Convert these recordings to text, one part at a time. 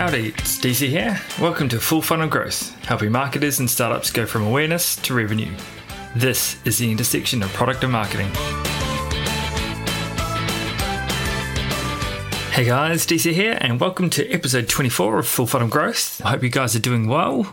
Howdy, it's DC here. Welcome to Full Funnel Growth, helping marketers and startups go from awareness to revenue. This is the intersection of product and marketing. Hey guys, DC here, and welcome to episode 24 of Full Funnel Growth. I hope you guys are doing well.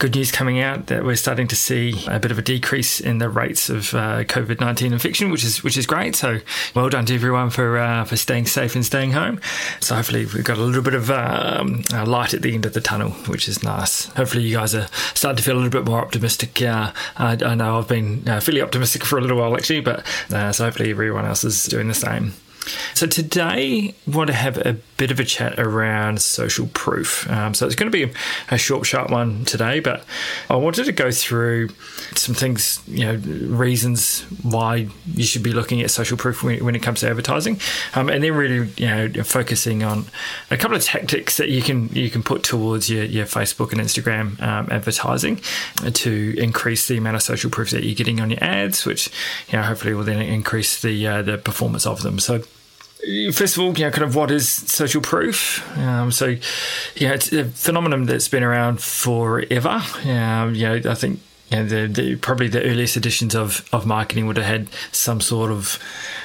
Good news coming out that we're starting to see a bit of a decrease in the rates of uh, COVID 19 infection, which is which is great. So well done to everyone for uh, for staying safe and staying home. So hopefully we've got a little bit of um, light at the end of the tunnel, which is nice. Hopefully you guys are starting to feel a little bit more optimistic. Uh, I, I, know I've been uh, fairly optimistic for a little while actually, but uh, so hopefully everyone else is doing the same. So today, I want to have a bit of a chat around social proof. Um, so it's going to be a short, sharp one today, but I wanted to go through some things, you know, reasons why you should be looking at social proof when, when it comes to advertising, um, and then really, you know, focusing on a couple of tactics that you can you can put towards your, your Facebook and Instagram um, advertising to increase the amount of social proof that you're getting on your ads, which you know hopefully will then increase the uh, the performance of them. So first of all, you know, kind of what is social proof? Um, so, yeah, it's a phenomenon that's been around forever. Um, you know, I think you know, the, the, probably the earliest editions of, of marketing would have had some sort of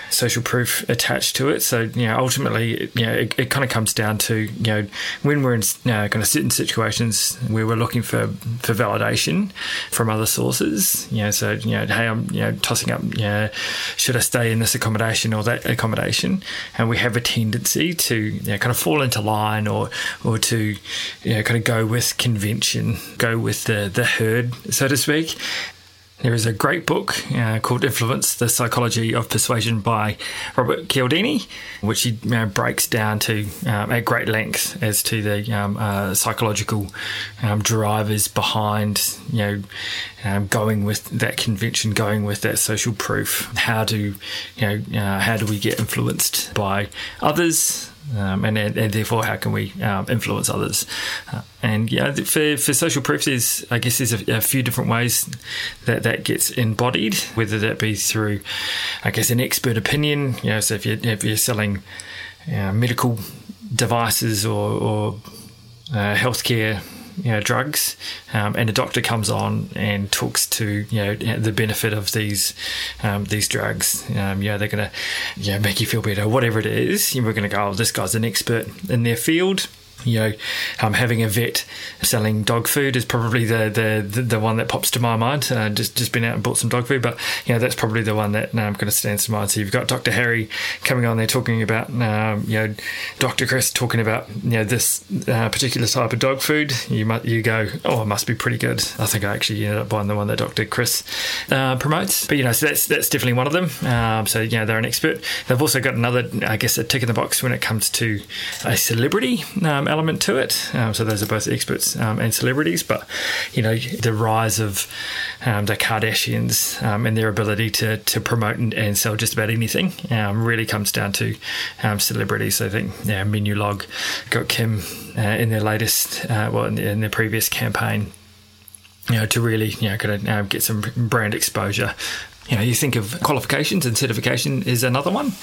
social proof attached to it. So, you know, ultimately, you know, it, it kind of comes down to, you know, when we're in you know, kind of certain situations where we're looking for, for validation from other sources, you know, so, you know, hey, I'm, you know, tossing up, you know, should I stay in this accommodation or that accommodation? And we have a tendency to, you know, kind of fall into line or, or to, you know, kind of go with convention, go with the, the herd, so to speak. There is a great book uh, called Influence The Psychology of Persuasion by Robert Cialdini, which he uh, breaks down to um, at great length as to the um, uh, psychological um, drivers behind, you know, um, going with that convention, going with that social proof. How do, you know, uh, how do we get influenced by others? Um, and, and, therefore how can we um, influence others? Uh, and yeah, for, for social proof, there's I guess there's a, a, few different ways that that gets embodied, whether that be through, I guess, an expert opinion. You know, so if you're if you're selling uh, medical devices or, or uh, healthcare you know, drugs, um, and a doctor comes on and talks to you know the benefit of these um, these drugs. Um, you know, they're to you know, make you feel better, whatever it is. We're going to go, oh, this guy's an expert in their field you know, um, having a vet selling dog food is probably the the, the, one that pops to my mind. Uh, just just been out and bought some dog food, but you know that's probably the one that um, kind of stands to mind. So you've got Dr. Harry coming on there talking about, um, you know, Dr. Chris talking about you know this uh, particular type of dog food. You might you go, oh, it must be pretty good. I think I actually ended up buying the one that Dr. Chris uh, promotes. But you know, so that's that's definitely one of them. Um, so you know, they're an expert. They've also got another, I guess, a tick in the box when it comes to a celebrity um, element to it. Um, so those are both experts um, and celebrities. But you know, the rise of um, the Kardashians and their ability to to promote and, and sell just about anything really comes down to celebrities. I think yeah, Menulog got Kim uh, in their latest, uh, well, in, in their previous campaign you know, to really, you know, kind of uh, get some brand exposure. You know, you think of qualifications and certification is another one.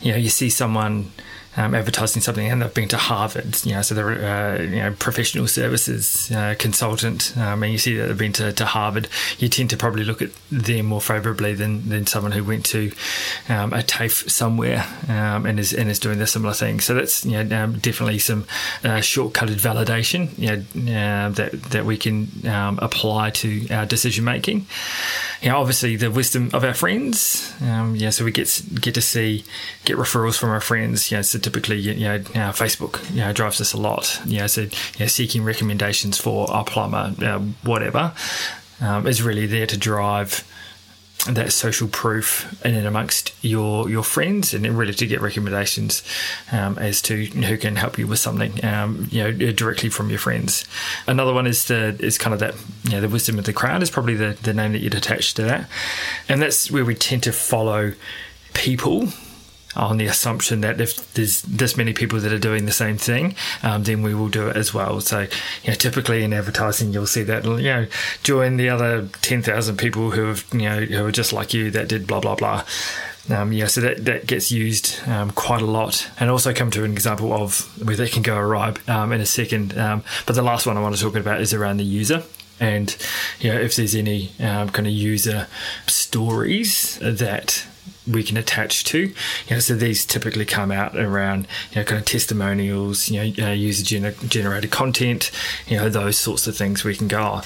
You know, you see someone um, advertising something and they've been to Harvard, you know, so they're uh, you know professional services uh, consultant, um, and you see that they've been to, to, Harvard, you tend to probably look at them more favourably than, than someone who went to um, a TAFE somewhere um, and is and is doing the similar thing. So that's you know um, definitely some uh, shortcutted validation, you know, uh, that that we can um, apply to our decision making. You know, obviously the wisdom of our friends. yeah, so we get get to see get referrals from our friends. You know, so typically, you know, Facebook, you know, drives us a lot. You know, so you know, seeking recommendations for our plumber, uh, whatever, um, is really there to drive that social proof in and amongst your your friends, and really to get recommendations um, as to who can help you with something, um, you know, directly from your friends. Another one is the is kind of that, you know, the wisdom of the crowd is probably the the name that you'd attach to that, and that's where we tend to follow people on the assumption that if there's this many people that are doing the same thing, um, then we will do it as well. So, you know, typically in advertising, you'll see that, you know, join the other 10,000 people who have, you know, who are just like you that did blah, blah, blah. Um, yeah, so that, that gets used um, quite a lot. And also come to an example of where that can go awry um, in a second. Um, but the last one I want to talk about is around the user and you know if there's any um, kind of user stories that we can attach to. You know, so these typically come out around you know kind of testimonials, you know, uh, user gener- generated content, you know, those sorts of things. We can go, oh,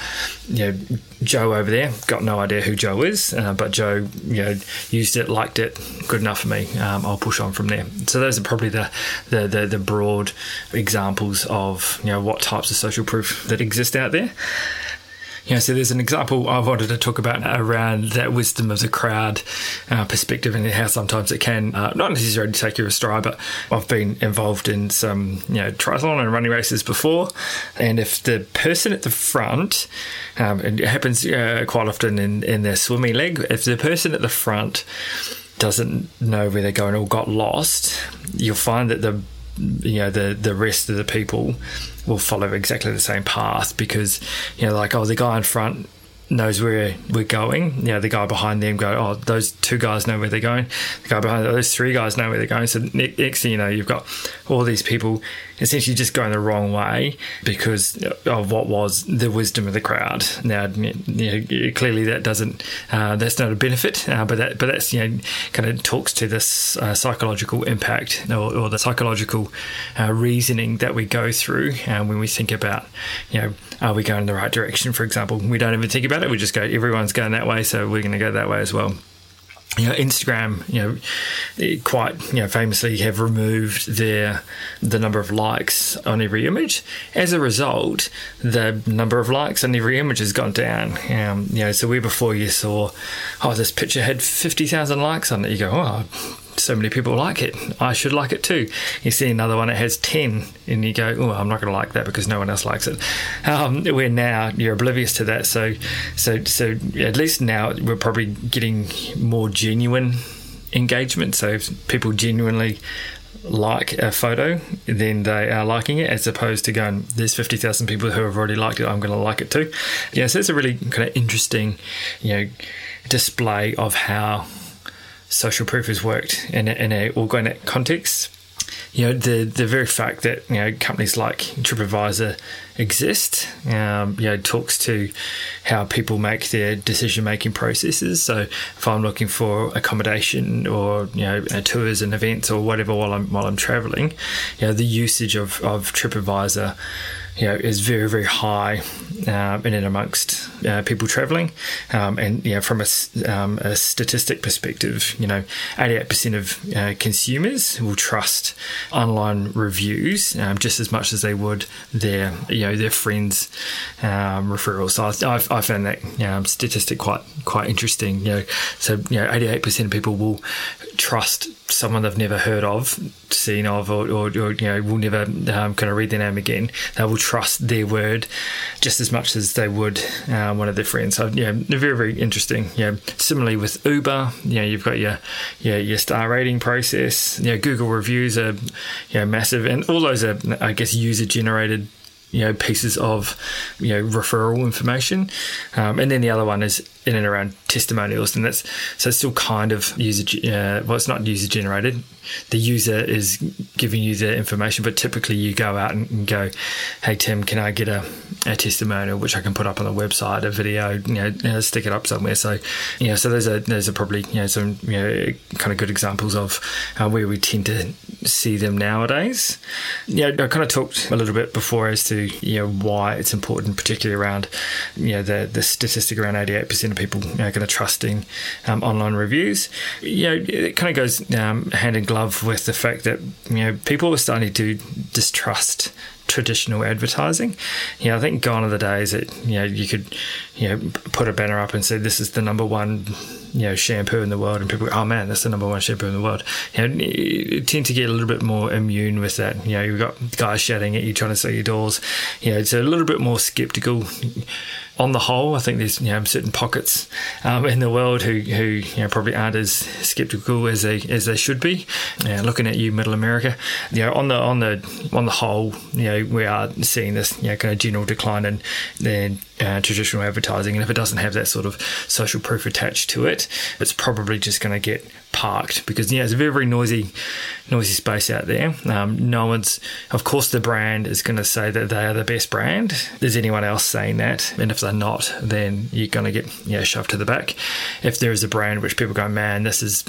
you know, Joe over there got no idea who Joe is, uh, but Joe, you know, used it, liked it, good enough for me. Um, I'll push on from there. So those are probably the, the the the broad examples of you know what types of social proof that exist out there. Yeah, so there's an example I wanted to talk about around that wisdom of the crowd uh, perspective and how sometimes it can uh, not necessarily take you astray, but I've been involved in some you know triathlon and running races before, and if the person at the front, um, and it happens uh, quite often in in their swimming leg, if the person at the front doesn't know where they're going or got lost, you'll find that the you know the the rest of the people will follow exactly the same path because you know like oh the guy in front knows where we're going. You know, the guy behind them go, oh, those two guys know where they're going. The guy behind those three guys know where they're going. So next thing you know, you've got all these people essentially just going the wrong way because of what was the wisdom of the crowd. Now, you know, clearly that doesn't, uh, that's not a benefit, uh, but that, but that's you know, kind of talks to this uh, psychological impact or, or the psychological uh, reasoning that we go through uh, when we think about, you know, are we going in the right direction? For example, we don't even think about it. We just go, everyone's going that way, so we're going to go that way as well you know, Instagram, you know, quite you know famously have removed their the number of likes on every image. As a result, the number of likes on every image has gone down. Um, you know, so where before you saw, oh, this picture had fifty thousand likes on it, you go, oh, so many people like it. I should like it too. You see another one that has 10, and you go, oh, I'm not going to like that because no one else likes it. Um, where now you're oblivious to that. So, so, so at least now we're probably getting more genuine engagement. So if people genuinely like a photo, then they are liking it, as opposed to going, there's 50,000 people who have already liked it, I'm going to like it too. Yeah, so it's a really kind of interesting, you know, display of how social proof has worked in a, in a organic context. You know, the the very fact that you know companies like TripAdvisor exist, um, you know, talks to how people make their decision making processes. So, if I'm looking for accommodation or you know tours and events or whatever while I'm while I'm traveling, you know, the usage of of TripAdvisor you know, is very, very high um, in and amongst uh, people traveling. Um, and, you know, from a, um, a, statistic perspective, you know, 88% of uh, consumers will trust online reviews um, just as much as they would their, you know, their friends' um, referrals. So I, I, found that um, statistic quite, quite interesting. You know, so, you know, 88% of people will trust someone they've never heard of, seen of, or, or, or you know, will never um, kind of read their name again. They will trust their word just as much as they would uh, one of their friends. So yeah, very very interesting. Yeah, similarly with Uber, you know, you've got your your, your star rating process. You know, Google reviews are you know massive, and all those are I guess user generated you know pieces of you know referral information. Um, and then the other one is in and around testimonials and that's so it's still kind of user uh, well it's not user generated. The user is giving you the information but typically you go out and, go hey tim can i get a, a, testimonial which i can put up on the website a video you know stick it up somewhere. So you know so those are those are probably you know some you know kind of good examples of uh, where we tend to see them nowadays. Yeah i kind of talked a little bit before as to you know why it's important, particularly around you know the the statistic around eighty eight percent of people you know, going to trusting um, online reviews. You know, it kind of goes um, hand in glove with the fact that you know people are starting to distrust traditional advertising. You know, I think gone are the days that you know you could you know put a banner up and say this is the number one you know shampoo in the world, and people go, oh man, that's the number one shampoo in the world. You know, you tend to get a little bit more immune with that. You know, you've got guys shouting at you trying to sell your doors. You know, it's a little bit more skeptical on the whole, I think there's you know certain pockets um, in the world who who you know, probably aren't as skeptical as they as they should be. Yeah, looking at you, Middle America, you know on the on the on the whole, you know we are seeing this you know kind of general decline in the uh, traditional advertising, and if it doesn't have that sort of social proof attached to it, it's probably just going to get parked because yeah, it's a very very noisy, noisy space out there. Um, no one's, of course, the brand is going to say that they are the best brand. Is anyone else saying that? And if they're not, then you're going to get yeah shoved to the back. If there is a brand which people go, man, this is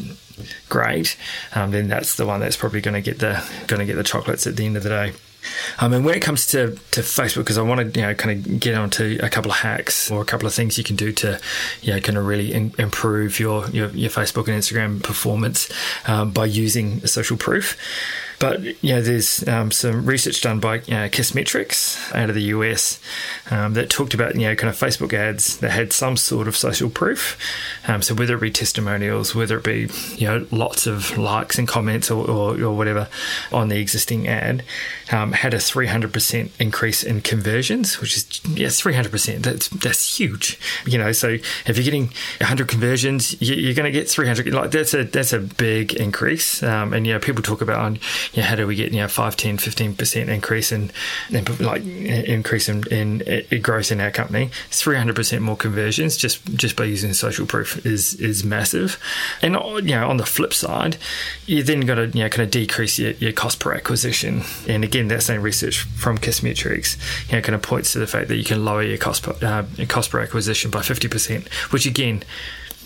great, um, then that's the one that's probably going to get the going to get the chocolates at the end of the day. Um, and when it comes to, to Facebook, because I want to you know kind of get onto a couple of hacks or a couple of things you can do to you know kind of really in, improve your, your, your Facebook and Instagram performance um, by using social proof. But you know, there's um, some research done by you know, Kissmetrics out of the US um, that talked about you know kind of Facebook ads that had some sort of social proof. Um, so whether it be testimonials, whether it be you know lots of likes and comments or, or, or whatever on the existing ad, um, had a 300% increase in conversions, which is yeah 300%. That's that's huge. You know, so if you're getting 100 conversions, you, are going to get 300. Like that's a that's a big increase. Um, and yeah, people talk about on you know, how do we get you know 5 10 15% increase in, in like increase in, in, in growth in our company? 300% more conversions just just by using social proof is is massive. And you know on the flip side you then got to you know kind of decrease your, your cost per acquisition. And again that same research from Kissmetrics you know kind of points to the fact that you can lower your cost per, uh, cost per acquisition by 50% which again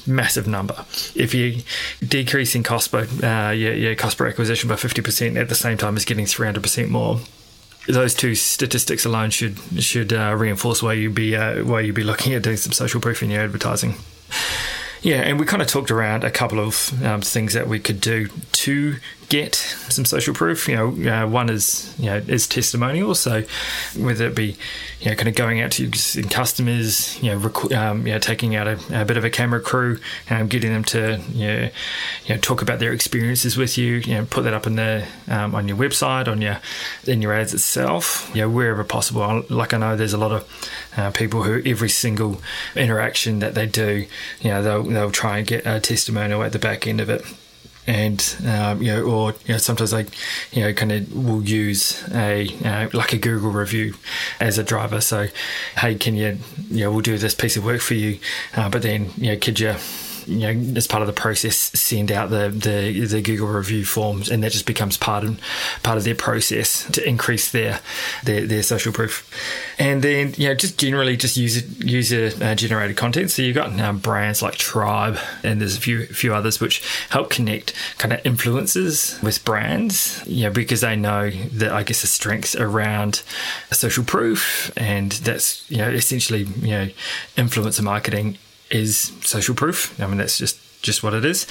massive number. If you're decreasing cost by uh, your, your cost per acquisition by 50% at the same time as getting 300% more, those two statistics alone should should uh, reinforce why you be uh, why you be looking at doing some social proof in your advertising. Yeah, and we kind of talked around a couple of um, things that we could do to get some social proof. You know, uh, one is you know is testimonials. So whether it be you know kind of going out to customers, you know, rec- um, you know taking out a, a, bit of a camera crew, um, getting them to you know, you know talk about their experiences with you. You know, put that up in the um, on your website, on your in your ads itself. You know, wherever possible. Like I know there's a lot of uh, people who every single interaction that they do, you know, they'll they'll try and get a testimonial at the back end of it and um, you know, or you know, sometimes I, you know, kind of will use a uh, like a Google review as a driver. So, hey, can you, you know, we'll do this piece of work for you, uh, but then you know, could you you know, as part of the process, send out the, the, the Google review forms, and that just becomes part of part of their process to increase their their, their social proof. And then, you know, just generally just user user uh, generated content. So you've got um, brands like Tribe, and there's a few few others which help connect kind of influencers with brands. You know, because they know that I guess the strengths around social proof, and that's you know essentially you know influencer marketing is social proof. I mean, that's just just what it is.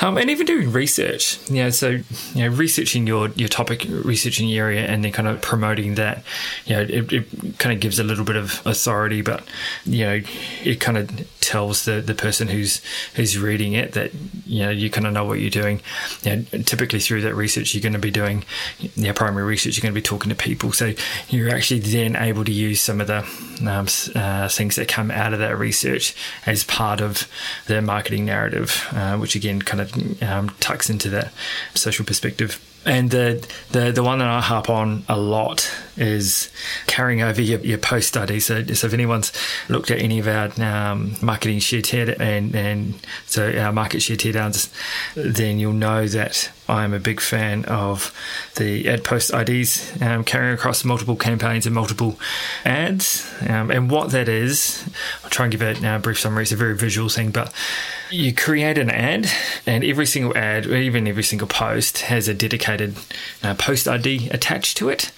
Um, and even doing research, you know, so you know, researching your your topic, researching your area, and then kind of promoting that, you know, it, it kind of gives a little bit of authority, but you know, it kind of tells the, the person who's who's reading it that you know you kind of know what you're doing. You know, typically through that research, you're going to be doing you know, primary research. You're going to be talking to people, so you're actually then able to use some of the um, uh, things that come out of that research as part of the marketing narrative, uh, which again kind of um, tucks into that social perspective. And the, the the one that I harp on a lot is carrying over your, your post study. So, so if anyone's looked at any of our um, marketing share tear and and so our market share teardowns, then you'll know that I'm a big fan of the ad post IDs um, carrying across multiple campaigns and multiple ads. Um, and what that is, I'll try and give a brief summary. It's a very visual thing, but you create an ad, and every single ad, or even every single post, has a dedicated uh, post ID attached to it.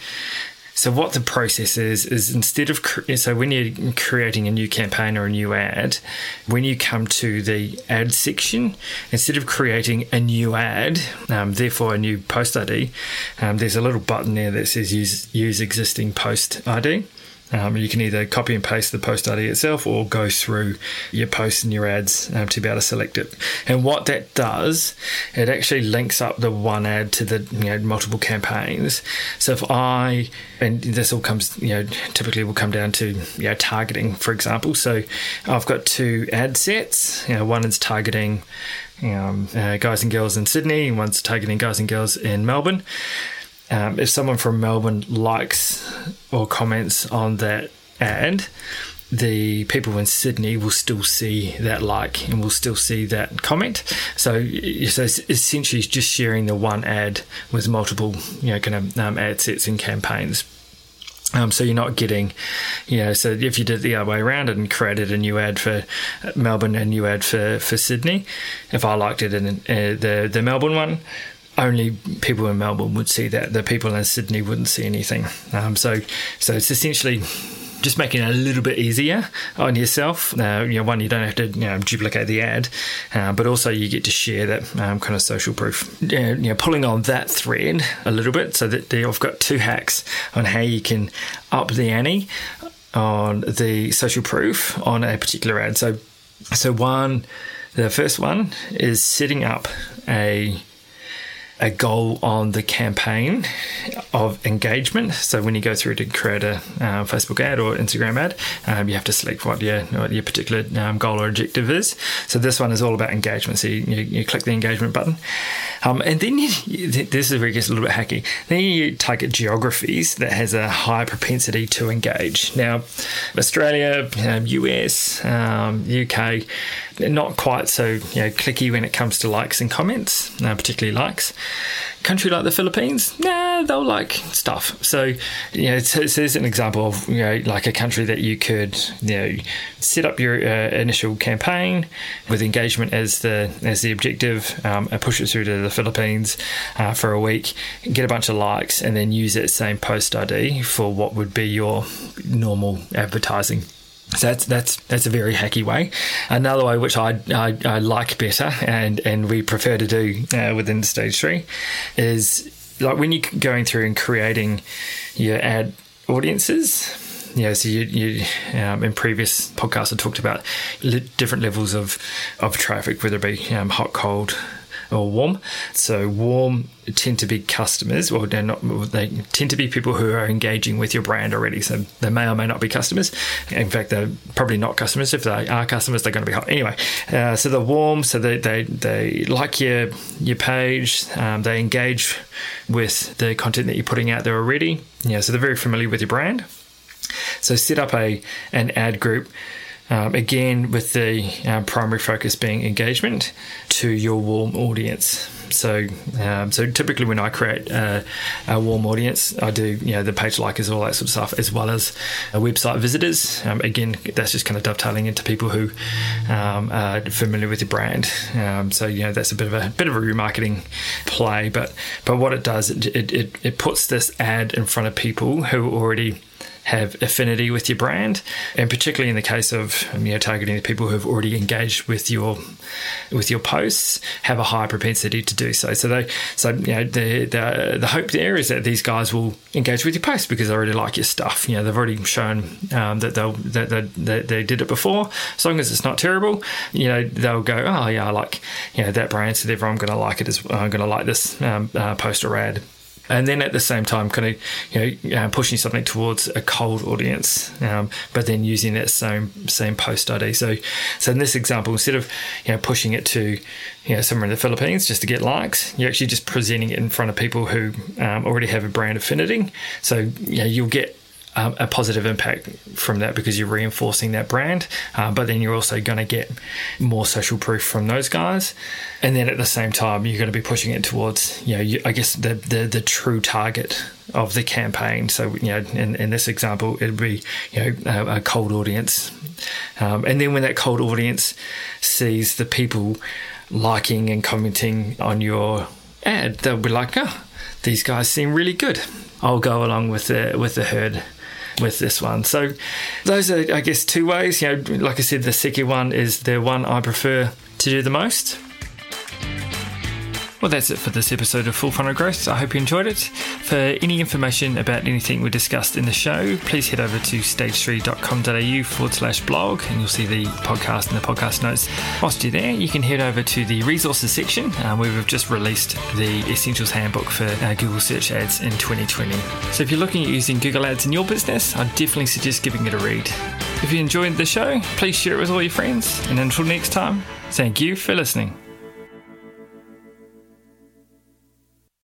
So what the process is is instead of so when you're creating a new campaign or a new ad, when you come to the ad section, instead of creating a new ad, um, therefore a new post ID, um, there's a little button there that says use use existing post ID. Um, you can either copy and paste the post ID itself or go through your posts and your ads um, to be able to select it. And what that does, it actually links up the one ad to the you know multiple campaigns. So if I and this all comes you know typically will come down to you know targeting, for example. So I've got two ad sets. You know, one is targeting um, uh, guys and girls in Sydney, and one's targeting guys and girls in Melbourne um, if someone from Melbourne likes or comments on that ad, the people in Sydney will still see that like and will still see that comment. So, so it's essentially just sharing the one ad with multiple, you know, kind of um, ad sets and campaigns. Um, so you're not getting, you know, so if you did the other way around and created a new ad for Melbourne and a new ad for, for Sydney, if I liked it in uh, the the Melbourne one, only people in Melbourne would see that. The people in Sydney wouldn't see anything. Um, so so it's essentially just making it a little bit easier on yourself. Uh, you know, one, you don't have to you know, duplicate the ad, uh, but also you get to share that um, kind of social proof. you know, pulling on that thread a little bit, so that I've got two hacks on how you can up the ante on the social proof on a particular ad. So, so one, the first one is setting up a a goal on the campaign of engagement. So when you go through to create a uh, Facebook ad or Instagram ad, um, you have to select what your what your particular um, goal or objective is. So this one is all about engagement. So you, you, click the engagement button, um, and then you, this is where it gets a little bit hacky. Then you target geographies that has a high propensity to engage. Now, Australia, US, UK um, not quite so you know, clicky when it comes to likes and comments, uh, particularly likes. Country like the Philippines, nah, they'll like stuff. So, you know, so, so there's an example of you know like a country that you could you know set up your uh, initial campaign with engagement as the as the objective, um, and push it through to the Philippines uh, for a week, get a bunch of likes, and then use that same post ID for what would be your normal advertising so that's that's that's a very hacky way. Another way which I, I, I like better and and we prefer to do uh, within stage three is like when you're going through and creating your ad audiences. Yeah, so you, you um, in previous podcasts I talked about different levels of of traffic, whether it be um, hot, cold, or warm. So warm tend to be customers, or they're not. They tend to be people who are engaging with your brand already. So they may or may not be customers. In fact, they're probably not customers. If they are customers, they're going to be hot anyway. Uh, so they're warm. So they, they they like your your page. Um, they engage with the content that you're putting out there already. Yeah. So they're very familiar with your brand. So set up a an ad group um, again, with the uh, primary focus being engagement to your warm audience. So, um, so typically when I create a, a, warm audience, I do you know the page likers, all that sort of stuff, as well as website visitors. Um, again, that's just kind of dovetailing into people who um, are familiar with your brand. Um, so you know that's a bit of a bit of a remarketing play, but but what it does, it, it, it puts this ad in front of people who already have affinity with your brand, and particularly in the case of um, you know targeting the people who have already engaged with your with your posts, have a high propensity to do so. So they so you know the the, the hope there is that these guys will engage with your posts because they already like your stuff. You know they've already shown um, that they'll that they, they, they did it before. As long as it's not terrible, you know they'll go, oh yeah, I like you know that brand, so therefore I'm going to like it as I'm going to like this um, uh, post or ad and then at the same time, kind of you know uh, pushing something towards a cold audience, um, but then using that same same post ID. So, so in this example, instead of you know pushing it to you know somewhere in the Philippines just to get likes, you're actually just presenting it in front of people who um, already have a brand affinity. So you know, you'll get um, a positive impact from that because you're reinforcing that brand, uh, but then you're also going to get more social proof from those guys, and then at the same time you're going to be pushing it towards you know you, I guess the, the the true target of the campaign. So you know in, in this example it'd be you know a, a cold audience, um, and then when that cold audience sees the people liking and commenting on your ad, they'll be like, oh, these guys seem really good. I'll go along with the with the herd with this one. So those are, I guess, two ways. You know, like I said, the second one is the one I prefer to do the most. Well, that's it for this episode of Full Funnel Growth. I hope you enjoyed it. For any information about anything we discussed in the show, please head over to stage3.com.au forward slash blog and you'll see the podcast and the podcast notes. Whilst you're there, you can head over to the resources section uh, where we've just released the Essentials Handbook for uh, Google Search Ads in 2020. So if you're looking at using Google Ads in your business, I'd definitely suggest giving it a read. If you enjoyed the show, please share it with all your friends. And until next time, thank you for listening.